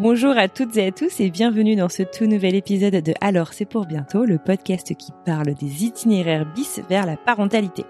Bonjour à toutes et à tous et bienvenue dans ce tout nouvel épisode de Alors c'est pour bientôt, le podcast qui parle des itinéraires bis vers la parentalité.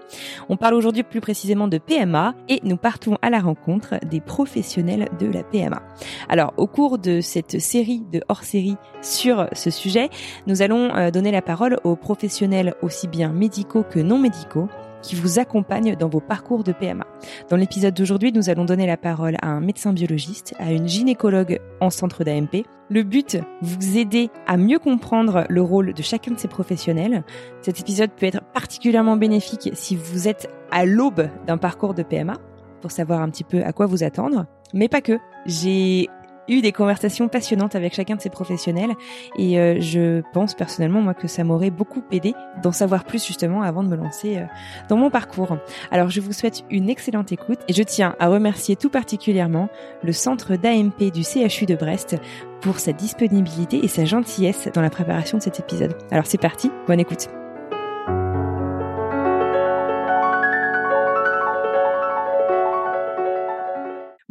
On parle aujourd'hui plus précisément de PMA et nous partons à la rencontre des professionnels de la PMA. Alors au cours de cette série de hors-série sur ce sujet, nous allons euh, donner la parole aux professionnels aussi bien médicaux que non médicaux qui vous accompagne dans vos parcours de PMA. Dans l'épisode d'aujourd'hui, nous allons donner la parole à un médecin biologiste, à une gynécologue en centre d'AMP. Le but, vous aider à mieux comprendre le rôle de chacun de ces professionnels. Cet épisode peut être particulièrement bénéfique si vous êtes à l'aube d'un parcours de PMA pour savoir un petit peu à quoi vous attendre. Mais pas que. J'ai eu des conversations passionnantes avec chacun de ces professionnels et euh, je pense personnellement moi que ça m'aurait beaucoup aidé d'en savoir plus justement avant de me lancer euh, dans mon parcours. Alors je vous souhaite une excellente écoute et je tiens à remercier tout particulièrement le centre d'AMP du CHU de Brest pour sa disponibilité et sa gentillesse dans la préparation de cet épisode. Alors c'est parti, bonne écoute.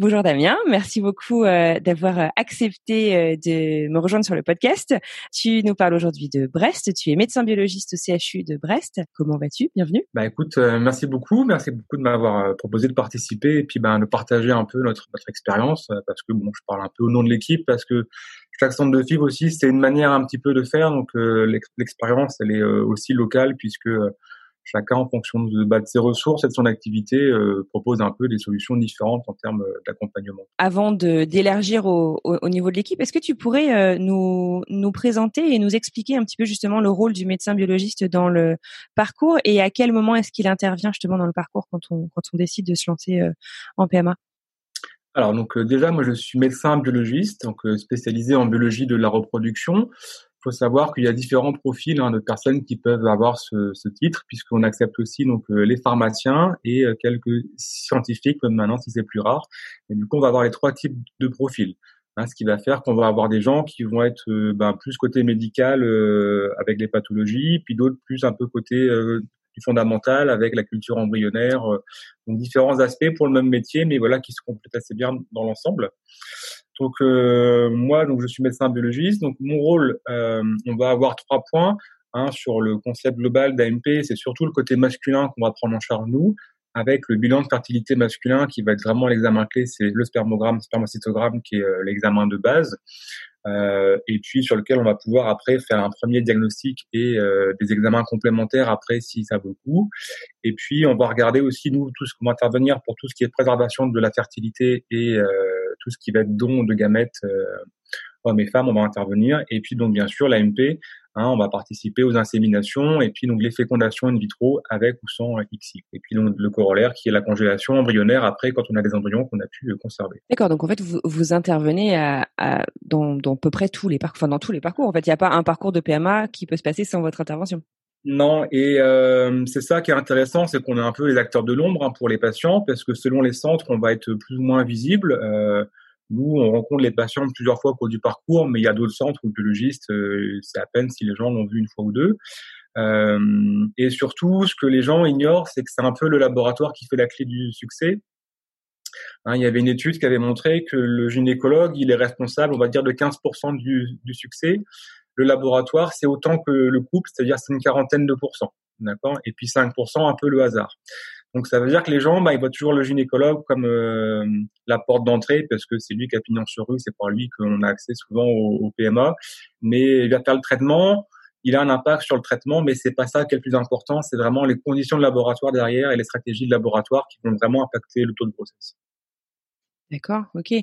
Bonjour Damien, merci beaucoup euh, d'avoir euh, accepté euh, de me rejoindre sur le podcast. Tu nous parles aujourd'hui de Brest, tu es médecin biologiste au CHU de Brest. Comment vas-tu? Bienvenue. Bah écoute, merci beaucoup, merci beaucoup de m'avoir proposé de participer et puis ben de partager un peu notre notre expérience parce que bon, je parle un peu au nom de l'équipe parce que chaque centre de FIV aussi, c'est une manière un petit peu de faire donc l'expérience elle est aussi locale puisque chacun, en fonction de, bah, de, ses ressources et de son activité, euh, propose un peu des solutions différentes en termes euh, d'accompagnement. Avant d'élargir au, au, niveau de l'équipe, est-ce que tu pourrais euh, nous nous présenter et nous expliquer un petit peu justement le rôle du médecin biologiste dans le parcours et à quel moment est-ce qu'il intervient justement dans le parcours quand on quand on décide de se lancer en PMA alors donc déjà moi je suis médecin biologiste donc spécialisé en biologie de la reproduction faut savoir qu'il y a différents profils hein, de personnes qui peuvent avoir ce, ce titre, puisqu'on accepte aussi donc euh, les pharmaciens et euh, quelques scientifiques, maintenant si c'est plus rare. Et du coup, on va avoir les trois types de profils. Hein, ce qui va faire qu'on va avoir des gens qui vont être euh, ben, plus côté médical avec les pathologies, puis d'autres plus un peu côté du fondamental avec la culture embryonnaire. donc différents aspects pour le même métier, mais voilà qui se complètent assez bien dans l'ensemble. Donc euh, moi, donc je suis médecin biologiste. Donc mon rôle, euh, on va avoir trois points hein, sur le concept global d'AMP. C'est surtout le côté masculin qu'on va prendre en charge nous, avec le bilan de fertilité masculin qui va être vraiment l'examen clé. C'est le spermogramme, spermocytogramme qui est euh, l'examen de base. Euh, et puis sur lequel on va pouvoir après faire un premier diagnostic et euh, des examens complémentaires après si ça vaut le coup. Et puis on va regarder aussi nous tout ce qu'on va intervenir pour tout ce qui est préservation de la fertilité et euh, tout ce qui va être don de gamètes hommes et femmes, on va intervenir. Et puis donc bien sûr l'AMP, hein, on va participer aux inséminations et puis donc les fécondations in vitro avec ou sans XY. Et puis donc le corollaire qui est la congélation embryonnaire après quand on a des embryons qu'on a pu conserver. D'accord, donc en fait vous, vous intervenez à, à, dans, dans à peu près tous les parcours, enfin dans tous les parcours. En fait, il n'y a pas un parcours de PMA qui peut se passer sans votre intervention. Non, et euh, c'est ça qui est intéressant, c'est qu'on est un peu les acteurs de l'ombre hein, pour les patients, parce que selon les centres, on va être plus ou moins visible. Euh, nous, on rencontre les patients plusieurs fois au cours du parcours, mais il y a d'autres centres où le biologiste, euh, c'est à peine si les gens l'ont vu une fois ou deux. Euh, et surtout, ce que les gens ignorent, c'est que c'est un peu le laboratoire qui fait la clé du succès. Hein, il y avait une étude qui avait montré que le gynécologue, il est responsable, on va dire, de 15% du, succès. Le laboratoire, c'est autant que le couple, c'est-à-dire c'est une quarantaine de pourcents. D'accord? Et puis 5%, un peu le hasard. Donc ça veut dire que les gens, bah, ils voient toujours le gynécologue comme euh, la porte d'entrée parce que c'est lui qui a pignon sur rue, c'est par lui qu'on a accès souvent au, PMA. Mais il va faire le traitement, il a un impact sur le traitement, mais c'est pas ça qui est le plus important. C'est vraiment les conditions de laboratoire derrière et les stratégies de laboratoire qui vont vraiment impacter le taux de grossesse. D'accord, ok.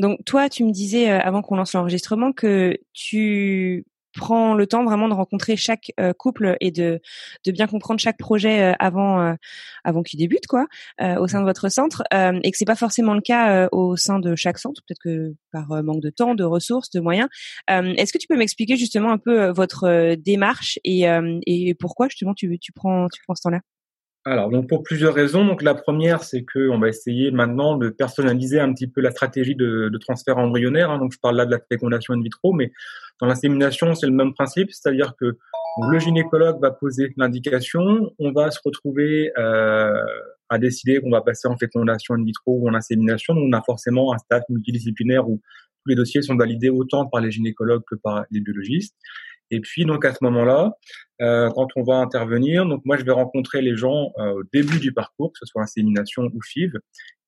donc toi, tu me disais avant qu'on lance l'enregistrement que tu prends le temps vraiment de rencontrer chaque euh, couple et de de bien comprendre chaque projet euh, avant euh, avant qu'il débute quoi au sein de votre centre et que c'est pas forcément le cas au sein de chaque centre peut-être que par manque de temps de ressources de moyens. Est-ce que tu peux m'expliquer justement un peu votre démarche et et pourquoi justement tu tu prends tu prends ce temps-là? Alors, donc pour plusieurs raisons. Donc la première, c'est que on va essayer maintenant de personnaliser un petit peu la stratégie de, de transfert embryonnaire. Hein. Donc je parle là de la fécondation in vitro, mais dans l'insémination, c'est le même principe, c'est-à-dire que le gynécologue va poser l'indication, on va se retrouver euh, à décider qu'on va passer en fécondation in vitro ou en insémination. Donc on a forcément un staff multidisciplinaire où tous les dossiers sont validés autant par les gynécologues que par les biologistes. Et puis donc à ce moment-là, euh, quand on va intervenir, donc moi je vais rencontrer les gens euh, au début du parcours, que ce soit insémination ou FIV,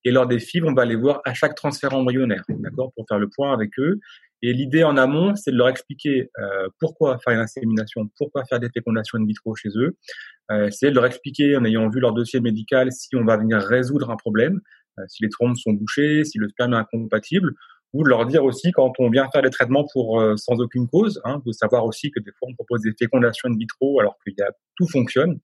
et lors des FIV, on va les voir à chaque transfert embryonnaire, d'accord, pour faire le point avec eux. Et l'idée en amont, c'est de leur expliquer euh, pourquoi faire une insémination, pourquoi faire des fécondations in vitro chez eux. Euh, c'est de leur expliquer, en ayant vu leur dossier médical, si on va venir résoudre un problème, euh, si les trompes sont bouchées, si le sperme est incompatible, ou de leur dire aussi quand on vient faire des traitements pour euh, sans aucune cause, hein, de savoir aussi que des fois on propose des fécondations in vitro alors qu'il y a tout fonctionne.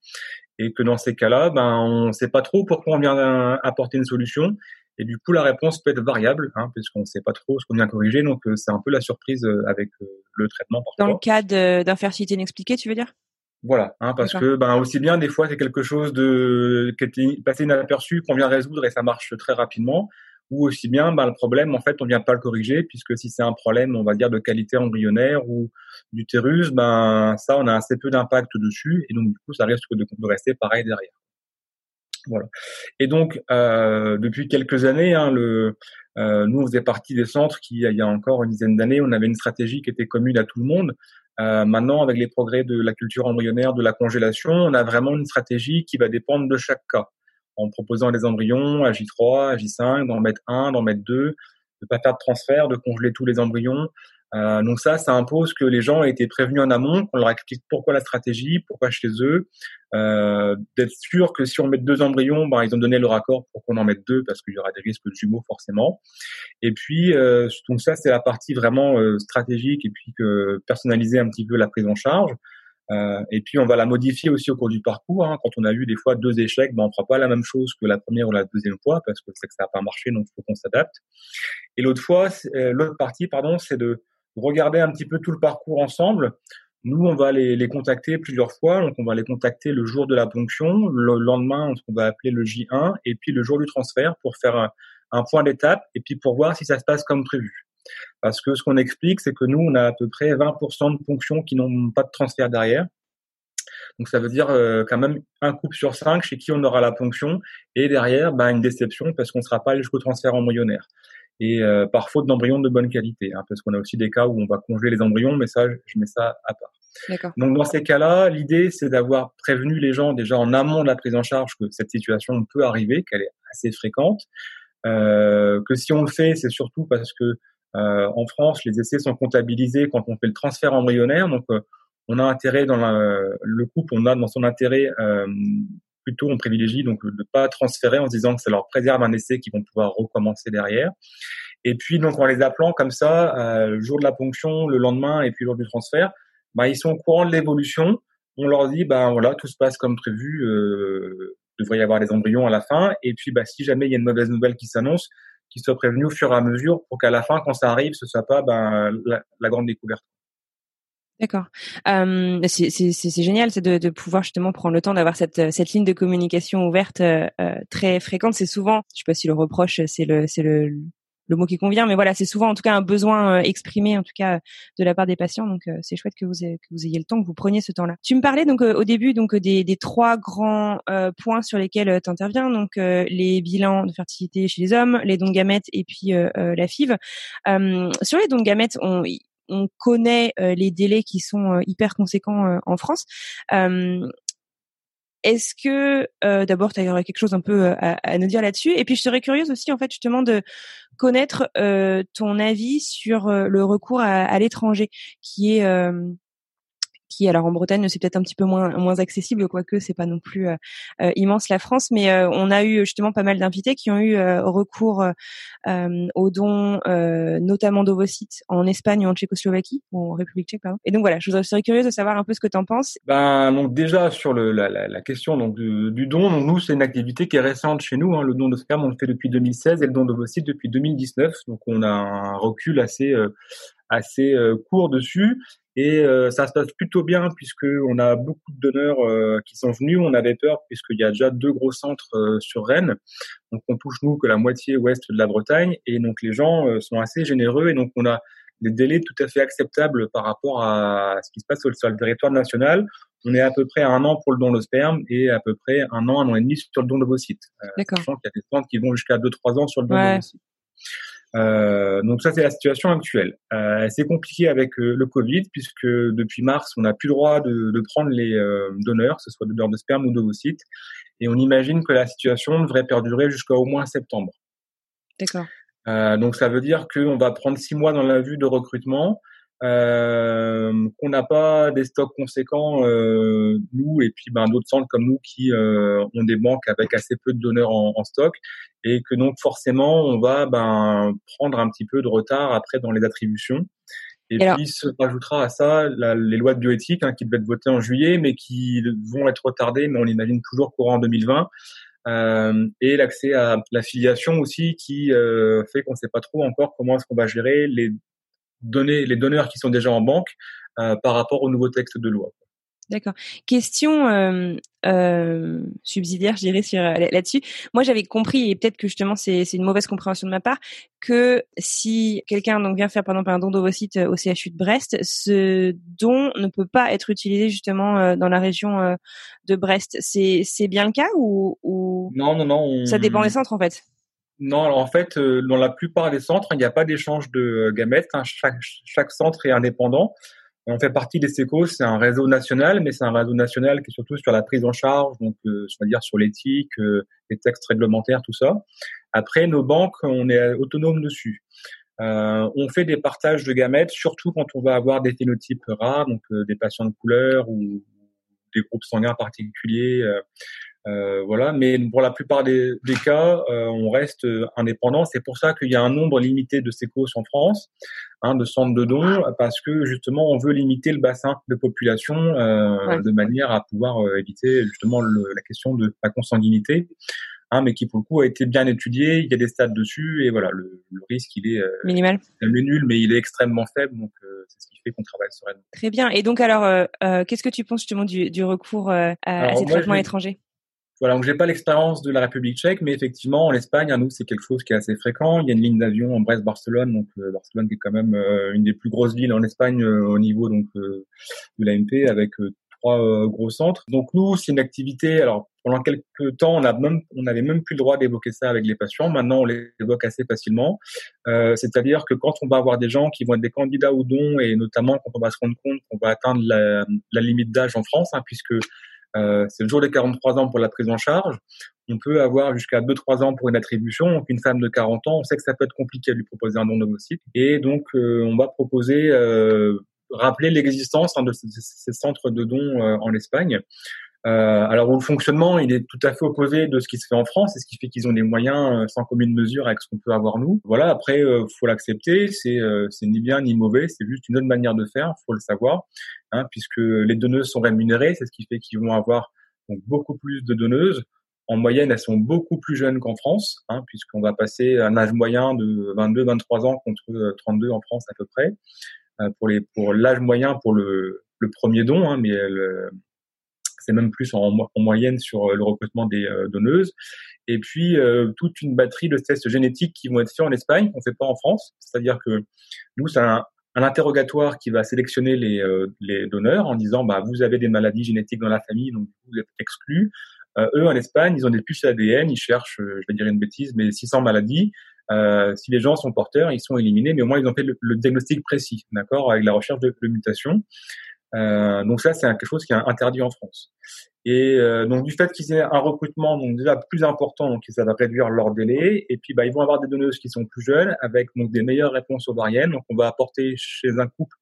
Et que dans ces cas-là, ben on ne sait pas trop pourquoi on vient apporter une solution. Et du coup la réponse peut être variable hein, puisqu'on ne sait pas trop ce qu'on vient corriger. Donc euh, c'est un peu la surprise euh, avec le traitement. Dans le cas d'infertilité inexpliquée, tu veux dire? Voilà, hein, parce que ben aussi bien des fois c'est quelque chose de qui est passé inaperçu qu'on vient résoudre et ça marche très rapidement, ou aussi bien ben, le problème en fait on vient pas le corriger puisque si c'est un problème on va dire de qualité embryonnaire ou d'utérus ben ça on a assez peu d'impact dessus. Et donc du coup ça risque de, de rester pareil derrière. Voilà. Et donc euh, depuis quelques années hein, le euh, nous on faisait partie des centres qui il y a encore une dizaine d'années on avait une stratégie qui était commune à tout le monde. Euh, maintenant avec les progrès de la culture embryonnaire de la congélation on a vraiment une stratégie qui va dépendre de chaque cas en proposant les embryons à J3, à J5, d'en mettre un, d'en mettre deux, de pas faire de transfert, de congeler tous les embryons. Euh, donc ça, ça impose que les gens aient été prévenus en amont, qu'on leur explique pourquoi la stratégie, pourquoi chez eux, euh, d'être sûr que si on met deux embryons, ben, ils ont donné leur accord pour qu'on en mette deux parce qu'il y aura des risques de jumeaux forcément. Et puis euh, donc ça, c'est la partie vraiment euh, stratégique et puis que personnaliser un petit peu la prise en charge. Euh, et puis on va la modifier aussi au cours du parcours. Hein. Quand on a eu des fois deux échecs, ben on fera pas la même chose que la première ou la deuxième fois parce que c'est que ça n'a pas marché, donc faut qu'on s'adapte. Et l'autre fois, euh, l'autre partie, pardon, c'est de regarder un petit peu tout le parcours ensemble. Nous, on va les, les, contacter plusieurs fois. Donc, on va les contacter le jour de la ponction, le lendemain, ce qu'on va appeler le J1, et puis le jour du transfert pour faire un point d'étape et puis pour voir si ça se passe comme prévu. Parce que ce qu'on explique, c'est que nous, on a à peu près 20% de ponctions qui n'ont pas de transfert derrière. Donc ça veut dire euh, quand même un couple sur cinq chez qui on aura la ponction et derrière ben, une déception parce qu'on ne sera pas allé jusqu'au transfert embryonnaire. Et euh, par faute d'embryons de bonne qualité, hein, parce qu'on a aussi des cas où on va congeler les embryons, mais ça, je mets ça à part. Donc dans ces cas-là, l'idée c'est d'avoir prévenu les gens déjà en amont de la prise en charge que cette situation peut arriver, qu'elle est assez fréquente, euh, que si on le fait, c'est surtout parce que en France, les essais sont comptabilisés quand on fait le transfert embryonnaire. Donc, euh, on a intérêt dans le couple, on a dans son intérêt euh, plutôt on privilégie donc de pas transférer en se disant que ça leur préserve un essai qu'ils vont pouvoir recommencer derrière. Et puis donc en les appelant comme ça, le jour de la ponction, le lendemain et puis le jour du transfert, bah, ils sont au courant de l'évolution. On leur dit ben voilà tout se passe comme prévu, euh, devrait y avoir des embryons à la fin. Et puis bah si jamais il y a une mauvaise nouvelle qui s'annonce, qui soient prévenus au fur et à mesure pour qu'à la fin, quand ça arrive, ce soit pas ben, la, grande découverte. D'accord. C'est génial, de, pouvoir justement prendre le temps d'avoir cette, cette ligne de communication ouverte euh, euh très fréquente. C'est souvent, je sais pas si le reproche, c'est le, c'est le, le mot qui convient, mais voilà, c'est souvent en tout cas un besoin euh, exprimé en tout cas de la part des patients. Donc euh, c'est chouette que vous ayez, que vous ayez le temps, que vous preniez ce temps-là. Tu me parlais donc euh, au début donc des, des trois grands points sur lesquels tu interviens, donc les bilans de fertilité chez les hommes, les dons de gamètes et puis la FIV. sur les dons de gamètes, on on connaît les délais qui sont hyper conséquents en France. Est-ce que euh, d'abord tu aurais quelque chose un peu à, à nous dire là-dessus? Et puis je serais curieuse aussi en fait justement de connaître euh, ton avis sur euh, le recours à, à l'étranger, qui est qui, alors en Bretagne, c'est peut-être un petit peu moins moins accessible, quoique c'est pas non plus immense la France, mais on a eu justement pas mal d'invités qui ont eu recours aux dons, notamment d'ovocytes en Espagne ou en Tchécoslovaquie, ou en République tchèque, pardon. Et donc voilà, je serais curieuse de savoir un peu ce que tu en penses. Ben donc déjà sur le, la, la, question donc du, don, nous c'est une activité qui est récente chez nous. Hein, le don de sperme on le fait depuis 2016 et le don d'ovocytes depuis 2019. Donc on a un recul assez assez court dessus. Et euh, ça se passe plutôt bien puisque on a beaucoup de donneurs euh, qui sont venus. On avait peur puisqu'il y a déjà deux gros centres euh, sur Rennes. Donc on touche nous que la moitié ouest de la Bretagne et donc les gens sont assez généreux et donc on a des délais tout à fait acceptables par rapport à ce qui se passe sur le, territoire national. On est à peu près à un an pour le don de sperme et à peu près un an, un an et demi sur le don de d'ovocytes. D'accord. Il y a des centres qui vont jusqu'à deux, trois ans sur le don ouais. d'ovocytes. Euh, donc ça c'est la situation actuelle. Euh, c'est compliqué avec euh, le Covid puisque depuis mars on n'a plus le droit de, de prendre les donneurs, que ce soit donneurs de sperme ou d'ovocytes, et on imagine que la situation devrait perdurer jusqu'à au moins septembre. D'accord. Donc ça veut dire qu'on va prendre six mois dans la vue de recrutement euh, qu'on n'a pas des stocks conséquents euh, nous et puis ben d'autres centres comme nous qui euh, ont des banques avec assez peu de donneurs en, en, stock et que donc forcément on va ben prendre un petit peu de retard après dans les attributions. Et, et puis se rajoutera à ça la, les lois de bioéthique hein, qui devaient être votées en juillet mais qui vont être retardées mais on imagine toujours courant 2020 euh, et l'accès à la filiation aussi qui euh, fait qu'on ne sait pas trop encore comment est-ce qu'on va gérer les donner les donneurs qui sont déjà en banque euh, par rapport au nouveau texte de loi. D'accord. Question euh, euh, subsidiaire, je dirais, sur là-dessus. Moi, j'avais compris, et peut-être que justement c'est une mauvaise compréhension de ma part, que si quelqu'un donc vient faire par exemple un don d'ovocyte au CHU de Brest, ce don ne peut pas être utilisé justement dans la région de Brest. C'est c'est bien le cas ou, ou... Non, non, non. On... Ça dépend des centres en fait? Non, alors en fait, euh, dans la plupart des centres, il n'y a pas d'échange de euh, gamètes. Hein. Chaque, chaque centre est indépendant. On fait partie des SECO, c'est un réseau national, mais c'est un réseau national qui est surtout sur la prise en charge, donc euh, dire sur l'éthique, euh, les textes réglementaires, tout ça. Après, nos banques, on est autonome dessus. Euh, on fait des partages de gamètes, surtout quand on va avoir des phénotypes rares, donc euh, des patients de couleur ou des groupes sanguins particuliers. Euh, voilà, mais pour la plupart des, des cas, euh, on reste indépendant. C'est pour ça qu'il y a un nombre limité de sécos en France, hein, de centres de dons, parce que justement, on veut limiter le bassin de population euh, ouais. de manière à pouvoir euh, éviter justement le, la question de la consanguinité. Hein, mais qui pour le coup a été bien étudié, il y a des stades dessus et voilà le, le risque il est minimal, il est nul mais il est extrêmement faible donc c'est ce qui fait qu'on travaille sereinement. Très bien et donc alors qu'est-ce que tu penses justement du, du recours à alors, ces traitements étrangers? Voilà, donc j'ai pas l'expérience de la République tchèque, mais effectivement, en Espagne, à nous, c'est quelque chose qui est assez fréquent. Il y a une ligne d'avion en Brest-Barcelone, donc euh, Barcelone qui est quand même euh, une des plus grosses villes en Espagne euh, au niveau donc de l'AMP, avec trois gros centres. Donc nous, c'est une activité. Alors pendant quelques temps, on a même, on n'avait même plus le droit d'évoquer ça avec les patients. Maintenant, on les évoque assez facilement. C'est-à-dire que quand on va avoir des gens qui vont être des candidats au don, et notamment quand on va se rendre compte qu'on va atteindre la, la limite d'âge en France, hein, puisque euh, c'est le jour des 43 ans pour la prise en charge. On peut avoir jusqu'à 2-3 ans pour une attribution. Donc une femme de 40 ans, on sait que ça peut être compliqué à lui proposer un don d'ovocyte. Et donc euh, on va proposer, euh, rappeler l'existence de ces, centres de dons euh, en Espagne. Euh, alors, le fonctionnement, il est tout à fait opposé de ce qui se fait en France, et ce qui fait qu'ils ont des moyens euh, sans commune mesure avec ce qu'on peut avoir nous. Voilà. Après, euh, faut l'accepter. C'est euh, ni bien ni mauvais. C'est juste une autre manière de faire. Faut le savoir, hein, puisque les donneuses sont rémunérées. C'est ce qui fait qu'ils vont avoir donc beaucoup plus de donneuses. En moyenne, elles sont beaucoup plus jeunes qu'en France, hein, puisqu'on va passer un âge moyen de 22-23 ans contre 32 en France à peu près pour les pour l'âge moyen pour le le premier don, hein, mais le, c'est même plus en, en, moyenne sur le recrutement des euh, donneuses. Et puis euh, toute une batterie de tests génétiques qui vont être faits en Espagne, qu'on fait pas en France. C'est-à-dire que nous, c'est un, interrogatoire qui va sélectionner les, euh, donneurs en disant bah vous avez des maladies génétiques dans la famille, donc vous êtes exclus. Euh, eux, en Espagne, ils ont des puces ADN, ils cherchent, je vais dire une bêtise, mais 600 maladies. Euh, si les gens sont porteurs, ils sont éliminés, mais au moins ils ont fait le, le diagnostic précis, d'accord, avec la recherche de, de mutations. Euh, donc ça, c'est quelque chose qui est interdit en France. Et euh, donc du fait qu'ils aient un recrutement donc déjà plus important, donc ça va réduire leur délai. Et puis bah ils vont avoir des donneuses qui sont plus jeunes avec donc des meilleures réponses ovariennes. Donc on va apporter chez un couple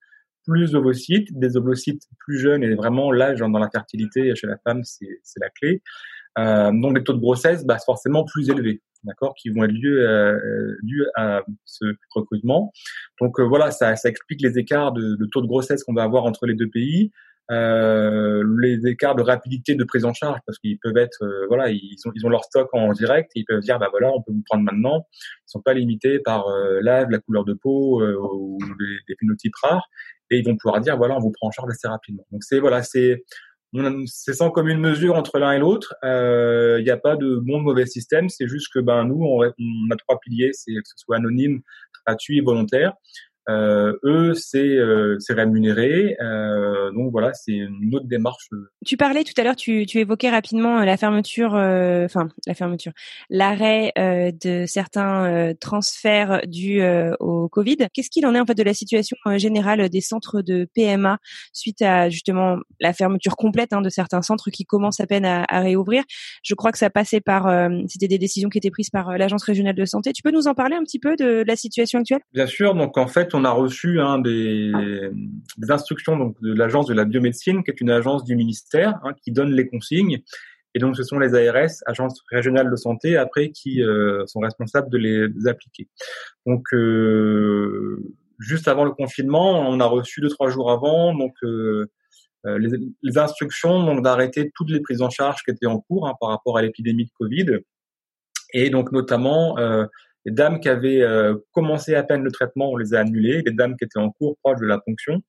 plus d'ovocytes, des ovocytes plus jeunes et vraiment l'âge dans la fertilité chez la femme, c'est la clé. Euh, donc les taux de grossesse, bah, forcément plus élevés, d'accord, qui vont être dus, à ce recrutement. Donc euh, voilà, ça, ça explique les écarts de, taux de grossesse qu'on va avoir entre les deux pays. Euh, les écarts de rapidité de prise en charge parce qu'ils peuvent être euh, voilà ils ont ils ont leur stock en direct et ils peuvent dire bah voilà on peut vous prendre maintenant. Ils sont pas limités par euh, l'âge la couleur de peau euh, ou des, des, phénotypes rares. Et ils vont pouvoir dire voilà on vous prend en charge assez rapidement. Donc c'est voilà c'est c'est sans commune mesure entre l'un et l'autre. Il n'y a pas de bon de mauvais système. C'est juste que ben nous, on, on a trois piliers, c'est que ce soit anonyme, gratuit et volontaire. Euh, eux, c'est euh, rémunéré. Euh, donc voilà, c'est une autre démarche. Tu parlais tout à l'heure, tu, tu évoquais rapidement la fermeture, enfin la fermeture, l'arrêt de certains transferts dus au Covid. Qu'est-ce qu'il en est en fait de la situation générale des centres de PMA suite à justement la fermeture complète hein, de certains centres qui commencent à peine à, à, réouvrir? Je crois que ça passait par, c'était des décisions qui étaient prises par l'agence régionale de santé. Tu peux nous en parler un petit peu de la situation actuelle? Bien sûr. Donc en fait on a reçu hein, des, instructions donc, de l'agence de la biomédecine, qui est une agence du ministère, hein, qui donne les consignes. Et donc, ce sont les ARS, agences régionales de santé, après, qui euh, sont responsables de les appliquer. Donc, euh, juste avant le confinement, on a reçu deux trois jours avant, donc euh, les, instructions d'arrêter toutes les prises en charge qui étaient en cours hein, par rapport à l'épidémie de Covid, et donc notamment les dames qui avaient euh, commencé à peine le traitement, on les a annulées. Les dames qui étaient en cours proche de la ponction,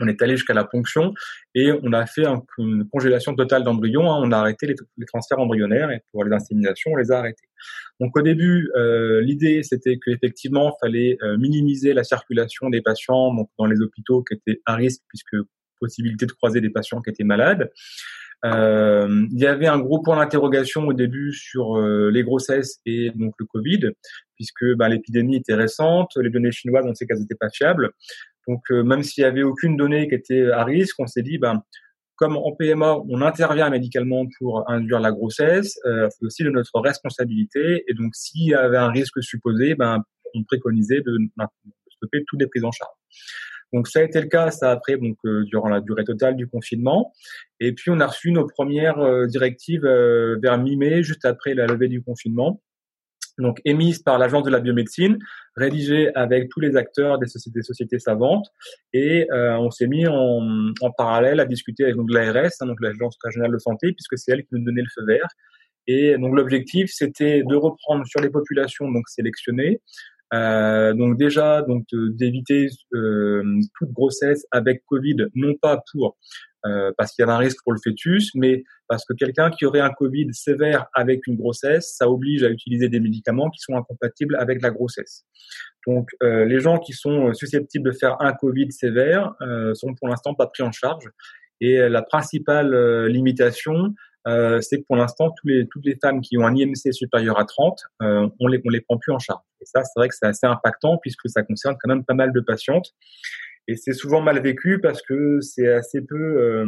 on est allé jusqu'à la ponction et on a fait une congélation totale d'embryons. Hein. On a arrêté les, transferts embryonnaires et pour les inséminations, on les a arrêtés. Donc au début, euh, l'idée c'était qu'effectivement, il fallait euh, minimiser la circulation des patients donc dans les hôpitaux qui étaient à risque puisque possibilité de croiser des patients qui étaient malades. Euh, il y avait un gros point d'interrogation au début sur euh, les grossesses et donc le Covid, puisque ben, l'épidémie était récente, les données chinoises, on sait qu'elles n'étaient pas fiables. Donc euh, même s'il y avait aucune donnée qui était à risque, on s'est dit, ben, comme en PMA, on intervient médicalement pour induire la grossesse, c'est aussi de notre responsabilité. Et donc s'il y avait un risque supposé, ben, on préconisait de, de stopper toutes les prises en charge. Donc ça a été le cas, ça après donc euh, durant la durée totale du confinement. Et puis on a reçu nos premières euh, directives euh, vers mi-mai, juste après la levée du confinement. Donc émises par l'agence de la biomédecine, rédigées avec tous les acteurs des sociétés, savantes, et on s'est mis en, en, parallèle à discuter avec l'ARS, hein, donc l'agence régionale de santé, puisque c'est elle qui nous donnait le feu vert. Et donc l'objectif, c'était de reprendre sur les populations donc sélectionnées euh, donc déjà, donc d'éviter euh, toute grossesse avec Covid, non pas pour euh, parce qu'il y avait un risque pour le fœtus, mais parce que quelqu'un qui aurait un Covid sévère avec une grossesse, ça oblige à utiliser des médicaments qui sont incompatibles avec la grossesse. Donc euh, les gens qui sont susceptibles de faire un Covid sévère euh, sont pour l'instant pas pris en charge. Et la principale limitation, euh, c'est que pour l'instant, tous les, toutes les femmes qui ont un IMC supérieur à 30, euh, on les, on les prend plus en charge. Et ça, c'est vrai que c'est assez impactant puisque ça concerne quand même pas mal de patientes. Et c'est souvent mal vécu parce que c'est assez peu euh,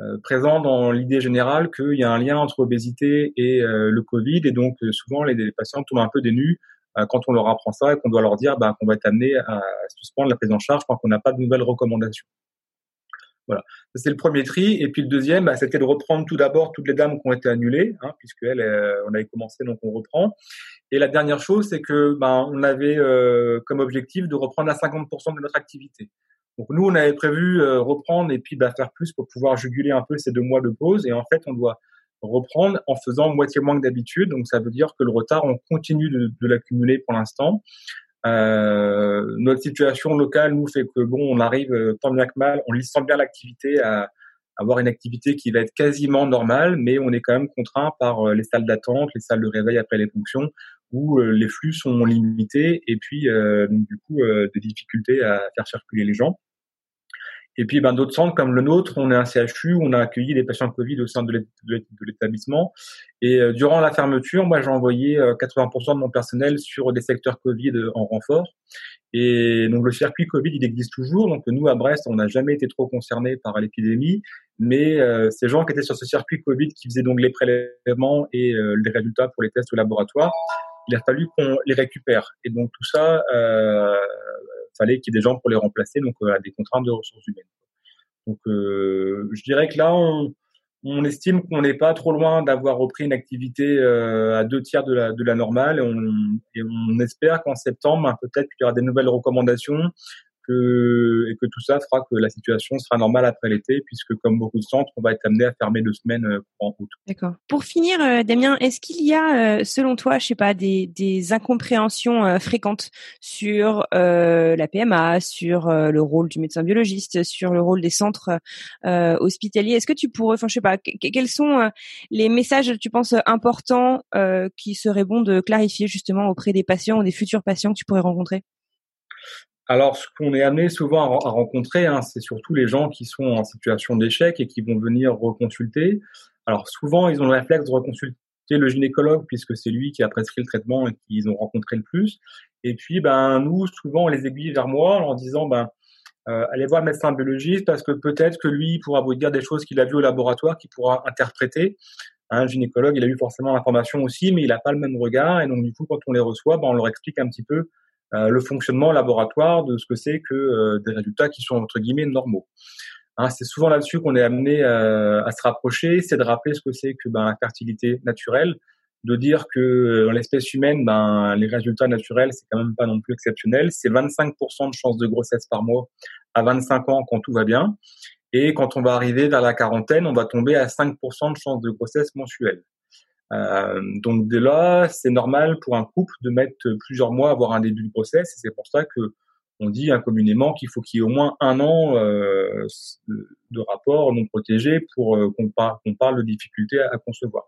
euh présent dans l'idée générale qu'il y a un lien entre obésité et euh, le Covid. Et donc, euh, souvent, les, les patients tombent un peu dénus quand on leur apprend ça et qu'on doit leur dire bah, qu'on va être amené à suspendre la prise en charge tant qu'on n'a pas de nouvelles recommandations. Voilà, c'est le premier tri. Et puis le deuxième, bah, c'était de reprendre tout d'abord toutes les dames qui ont été annulées, hein, puisque elles, euh, on avait commencé, donc on reprend. Et la dernière chose, c'est que bah, on avait euh, comme objectif de reprendre à 50% de notre activité. Donc nous, on avait prévu euh, reprendre et puis bah, faire plus pour pouvoir juguler un peu ces deux mois de pause. Et en fait, on doit reprendre en faisant moitié moins que d'habitude. Donc ça veut dire que le retard, on continue de l'accumuler pour l'instant. Euh, notre situation locale nous fait que bon, on arrive euh, tant bien que mal, on sent bien l'activité à avoir une activité qui va être quasiment normale, mais on est quand même contraint par euh, les salles d'attente, les salles de réveil après les fonctions, où les flux sont limités et puis donc, du coup des difficultés à faire circuler les gens. Et puis, ben, d'autres centres comme le nôtre, on est un CHU, on a accueilli des patients Covid au sein de l'établissement. Et euh, durant la fermeture, moi, j'ai envoyé 80% euh, de mon personnel sur des secteurs Covid en renfort. Et donc, le circuit Covid, il existe toujours. Donc, nous, à Brest, on n'a jamais été trop concernés par l'épidémie. Mais euh, ces gens qui étaient sur ce circuit Covid, qui faisaient donc les prélèvements et les résultats pour les tests au laboratoire, il a fallu qu'on les récupère. Et donc, tout ça fallait qu'il y ait des gens pour les remplacer, donc à des contraintes de ressources humaines. Donc, je dirais que là, on, on estime qu'on n'est pas trop loin d'avoir repris une activité à deux tiers de la, de la normale on, et on espère qu'en septembre, peut-être qu'il y aura des nouvelles recommandations et que tout ça fera que la situation sera normale après l'été, puisque comme beaucoup de centres, on va être amené à fermer deux semaines euh, en août. D'accord. Pour finir, euh, Damien, est-ce qu'il y a, euh, selon toi, je sais pas, des, des incompréhensions fréquentes sur la PMA, sur le rôle du médecin biologiste, sur le rôle des centres hospitaliers? Est-ce que tu pourrais, enfin, je sais pas, quels sont les messages, tu penses, importants qui seraient bons de clarifier justement auprès des patients ou des futurs patients que tu pourrais rencontrer? Alors, ce qu'on est amené souvent à, rencontrer, hein, c'est surtout les gens qui sont en situation d'échec et qui vont venir reconsulter. Alors, souvent, ils ont le réflexe de reconsulter le gynécologue puisque c'est lui qui a prescrit le traitement et qu'ils ont rencontré le plus. Et puis, ben, nous, souvent, on les aiguille vers moi en disant, ben, euh, allez voir le médecin biologiste parce que peut-être que lui pourra vous dire des choses qu'il a vues au laboratoire, qu'il pourra interpréter. Un gynécologue, il a eu forcément l'information aussi, mais il n'a pas le même regard. Et donc, du coup, quand on les reçoit, ben, on leur explique un petit peu le fonctionnement laboratoire de ce que c'est que euh, des résultats qui sont entre guillemets normaux. Hein, c'est souvent là-dessus qu'on est amené euh, à se rapprocher, c'est de rappeler ce que c'est que ben, la fertilité naturelle, de dire que dans l'espèce humaine, ben, les résultats naturels, c'est quand même pas non plus exceptionnel. C'est 25% de chances de grossesse par mois à 25 ans quand tout va bien. Et quand on va arriver vers la quarantaine, on va tomber à 5% de chances de grossesse mensuelle. Euh, donc dès là, c'est normal pour un couple de mettre plusieurs mois à avoir un début de grossesse. C'est pour ça que on dit incommunément qu'il faut qu'il y ait au moins un an euh, de rapport non protégé pour euh, qu'on parle de difficultés à, concevoir.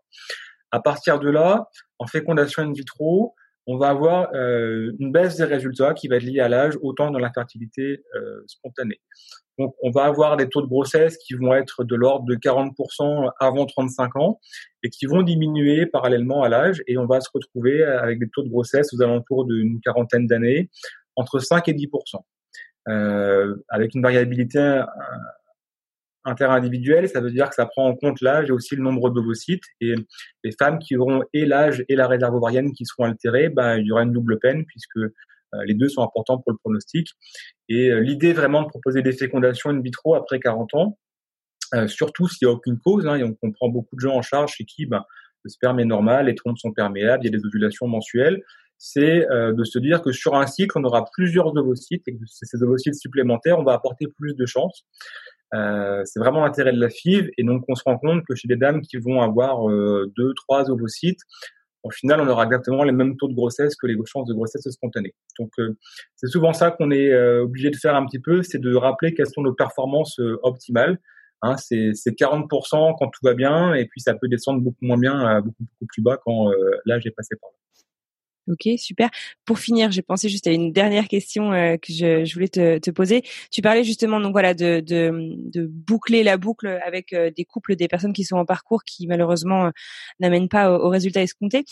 À partir de là, en fécondation in vitro, on va avoir euh, une baisse des résultats qui va être liée à l'âge autant dans la fertilité euh, spontanée. Donc, on va avoir des taux de grossesse qui vont être de l'ordre de 40% avant 35 ans et qui vont diminuer parallèlement à l'âge et on va se retrouver avec des taux de grossesse aux alentours d'une quarantaine d'années entre 5 et 10%. Euh, avec une variabilité interindividuelle, ça veut dire que ça prend en compte l'âge et aussi le nombre d'ovocytes. Et les femmes qui auront et l'âge et la réserve ovarienne qui seront altérées, ben, il y aura une double peine puisque euh, les deux sont importants pour le pronostic. Et euh, l'idée vraiment de proposer des fécondations in vitro après 40 ans, euh, surtout s'il n'y a aucune cause, hein, et on comprend beaucoup de gens en charge chez qui ben, le sperme est normal, les trompes sont perméables, il y a des ovulations mensuelles, c'est de se dire que sur un cycle, on aura plusieurs ovocytes et que ces ovocytes supplémentaires, on va apporter plus de chances. Euh, c'est vraiment l'intérêt de la FIV et donc on se rend compte que chez des dames qui vont avoir deux, trois ovocytes, au final, on aura exactement les mêmes taux de grossesse que les chances de grossesse spontanée. Donc, euh, c'est souvent ça qu'on est euh, obligé de faire un petit peu, c'est de rappeler quelles sont nos performances euh, optimales. Hein, c'est 40% quand tout va bien, et puis ça peut descendre beaucoup moins bien, beaucoup, beaucoup plus bas quand l'âge est passé par là. Ok, super. Pour finir, j'ai pensé juste à une dernière question euh, que je, je voulais te, te, poser. Tu parlais justement donc voilà de, de, de boucler la boucle avec euh, des couples, des personnes qui sont en parcours qui malheureusement euh, n'amènent pas au, au résultat escompté.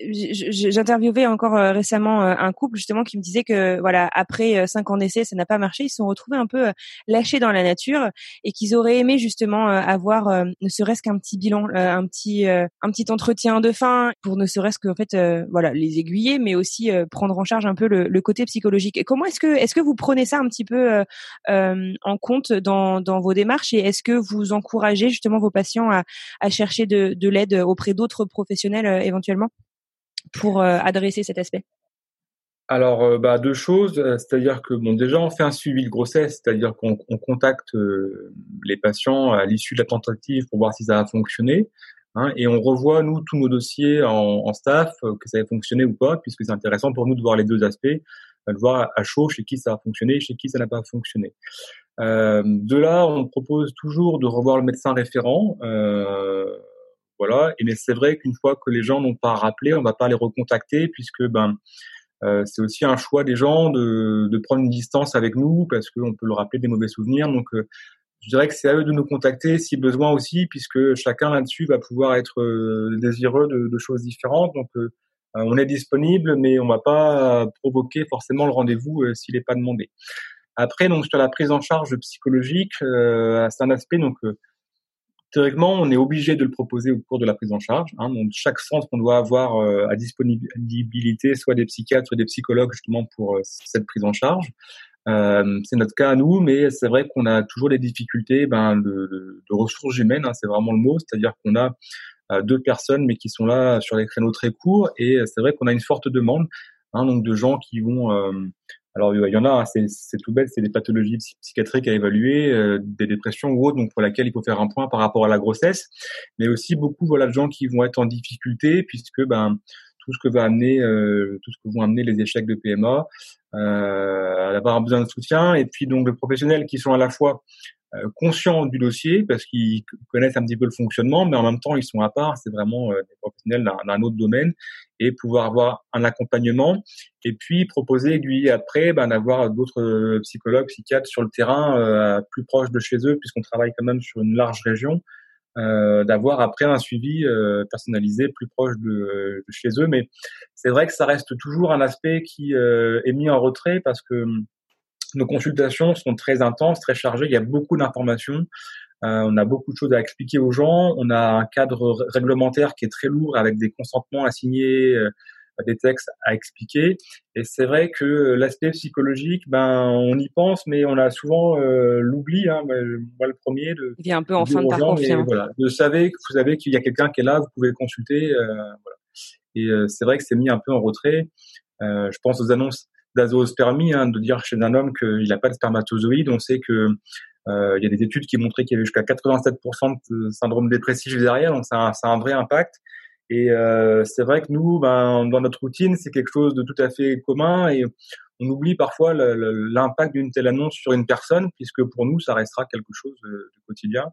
J'interviewais encore euh, récemment euh, un couple justement qui me disait que voilà après euh, cinq ans d'essai ça n'a pas marché. Ils se sont retrouvés un peu lâchés dans la nature et qu'ils auraient aimé justement avoir ne serait-ce qu'un petit bilan un petit un petit entretien de fin pour ne serait-ce que en fait voilà les aiguiller mais aussi prendre en charge un peu le, côté psychologique. Et comment est-ce que est-ce que vous prenez ça un petit peu en compte dans dans vos démarches et est-ce que vous encouragez justement vos patients à, à chercher de l'aide auprès d'autres professionnels éventuellement? Pour euh, adresser cet aspect? Alors, euh, bah, deux choses, euh, c'est-à-dire que bon, déjà on fait un suivi de grossesse, c'est-à-dire qu'on contacte les patients à l'issue de la tentative pour voir si ça a fonctionné, hein, et on revoit nous tous nos dossiers en, staff que ça a fonctionné ou pas, puisque c'est intéressant pour nous de voir les deux aspects, de voir à chaud chez qui ça a fonctionné, chez qui ça n'a pas fonctionné. de là, on propose toujours de revoir le médecin référent. Voilà. Et mais c'est vrai qu'une fois que les gens n'ont pas rappelé, on va pas les recontacter puisque ben euh, c'est aussi un choix des gens de, de prendre une distance avec nous parce qu'on peut leur rappeler des mauvais souvenirs. Donc euh, je dirais que c'est à eux de nous contacter si besoin aussi, puisque chacun là-dessus va pouvoir être euh, désireux de, de, choses différentes. Donc on est disponible, mais on va pas provoquer forcément le rendez-vous s'il n'est pas demandé. Après, donc sur la prise en charge psychologique, c'est un aspect donc théoriquement, on est obligé de le proposer au cours de la prise en charge. Hein. Donc, chaque centre, on doit avoir euh, à disponibilité soit des psychiatres, soit des psychologues justement pour euh, cette prise en charge. Euh, c'est notre cas à nous, mais c'est vrai qu'on a toujours des difficultés ben, de, ressources humaines. Hein, c'est vraiment le mot, c'est-à-dire qu'on a deux personnes, mais qui sont là sur des créneaux très courts, et c'est vrai qu'on a une forte demande, hein, donc de gens qui vont alors il y en a, hein, c'est tout bête, c'est des pathologies psychiatriques à évaluer, euh, des dépressions ou autres, donc pour laquelle il faut faire un point par rapport à la grossesse, mais aussi beaucoup voilà de gens qui vont être en difficulté puisque ben tout ce que va amener, euh, tout ce que vont amener les échecs de PMA, euh, avoir besoin de soutien, et puis donc de professionnels qui sont à la fois euh, conscients du dossier parce qu'ils connaissent un petit peu le fonctionnement, mais en même temps ils sont à part. C'est vraiment euh, des professionnels d'un autre domaine et pouvoir avoir un accompagnement et puis proposer lui après ben, d'avoir d'autres euh, psychologues, psychiatres sur le terrain plus proche de chez eux puisqu'on travaille quand même sur une large région. Euh, d'avoir après un suivi euh, personnalisé plus proche de, de chez eux. Mais c'est vrai que ça reste toujours un aspect qui euh, est mis en retrait parce que nos consultations sont très intenses, très chargées. Il y a beaucoup d'informations. Euh, on a beaucoup de choses à expliquer aux gens. On a un cadre réglementaire qui est très lourd avec des consentements à signer, euh, des textes à expliquer. Et c'est vrai que l'aspect psychologique, ben on y pense, mais on a souvent euh, l'oubli. Hein, moi le premier. De, Il est un peu en fin de parcours. Voilà, de savez, vous savez qu'il y a quelqu'un qui est là, vous pouvez le consulter. voilà. Et c'est vrai que c'est mis un peu en retrait. je pense aux annonces d'azoospermie, hein, de dire chez un homme qu'il n'a pas de spermatozoïde. On sait que euh, il y a des études qui montraient qu'il y avait jusqu'à 87% de syndrome dépressif derrière, donc ça a, un vrai impact. Et euh, c'est vrai que nous, ben, dans notre routine, c'est quelque chose de tout à fait commun et on oublie parfois l'impact d'une telle annonce sur une personne, puisque pour nous, ça restera quelque chose de, de quotidien.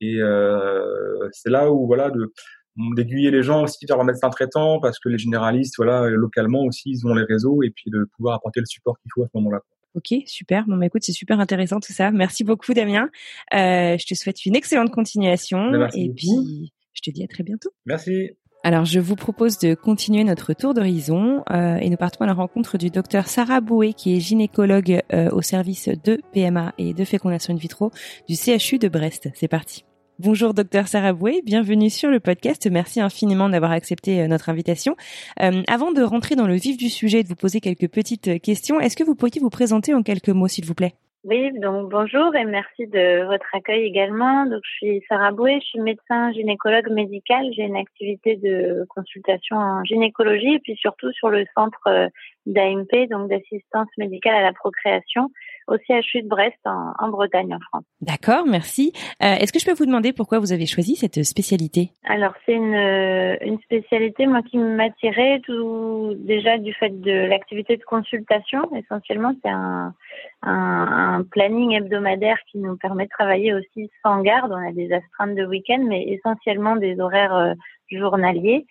Et euh, c'est là où voilà, de, d'aiguiller les gens aussi vers un médecin traitant parce que les généralistes, voilà, localement aussi, ils ont les réseaux et puis de pouvoir apporter le support qu'il faut à ce moment-là. Ok, super. Bon, bah, écoute, c'est super intéressant tout ça. Merci beaucoup, Damien. Euh, je te souhaite une excellente continuation bah, et puis je te dis à très bientôt. Merci. Alors, je vous propose de continuer notre tour d'horizon euh, et nous partons à la rencontre du docteur Sarah Boué, qui est gynécologue euh, au service de PMA et de fécondation in vitro du CHU de Brest. C'est parti. Bonjour docteur Sarah Boué, bienvenue sur le podcast. Merci infiniment d'avoir accepté euh, notre invitation. Euh, avant de rentrer dans le vif du sujet et de vous poser quelques petites questions, est-ce que vous pourriez vous présenter en quelques mots s'il vous plaît? Oui, donc bonjour et merci de votre accueil également. Donc je suis Sarah Boué, je suis médecin gynécologue médical. J'ai une activité de consultation en gynécologie et puis surtout sur le centre euh, d'AMP, donc d'assistance médicale à la procréation, au CHU de Brest en, Bretagne, en France. D'accord, merci. Euh, Est-ce que je peux vous demander pourquoi vous avez choisi cette spécialité? Alors c'est une, euh, une spécialité moi qui m'attirait tout déjà du fait de l'activité de consultation. Essentiellement, c'est un, un, un, planning hebdomadaire qui nous permet de travailler aussi sans garde. On a des astreintes de week-end, mais essentiellement des horaires euh, journaliers.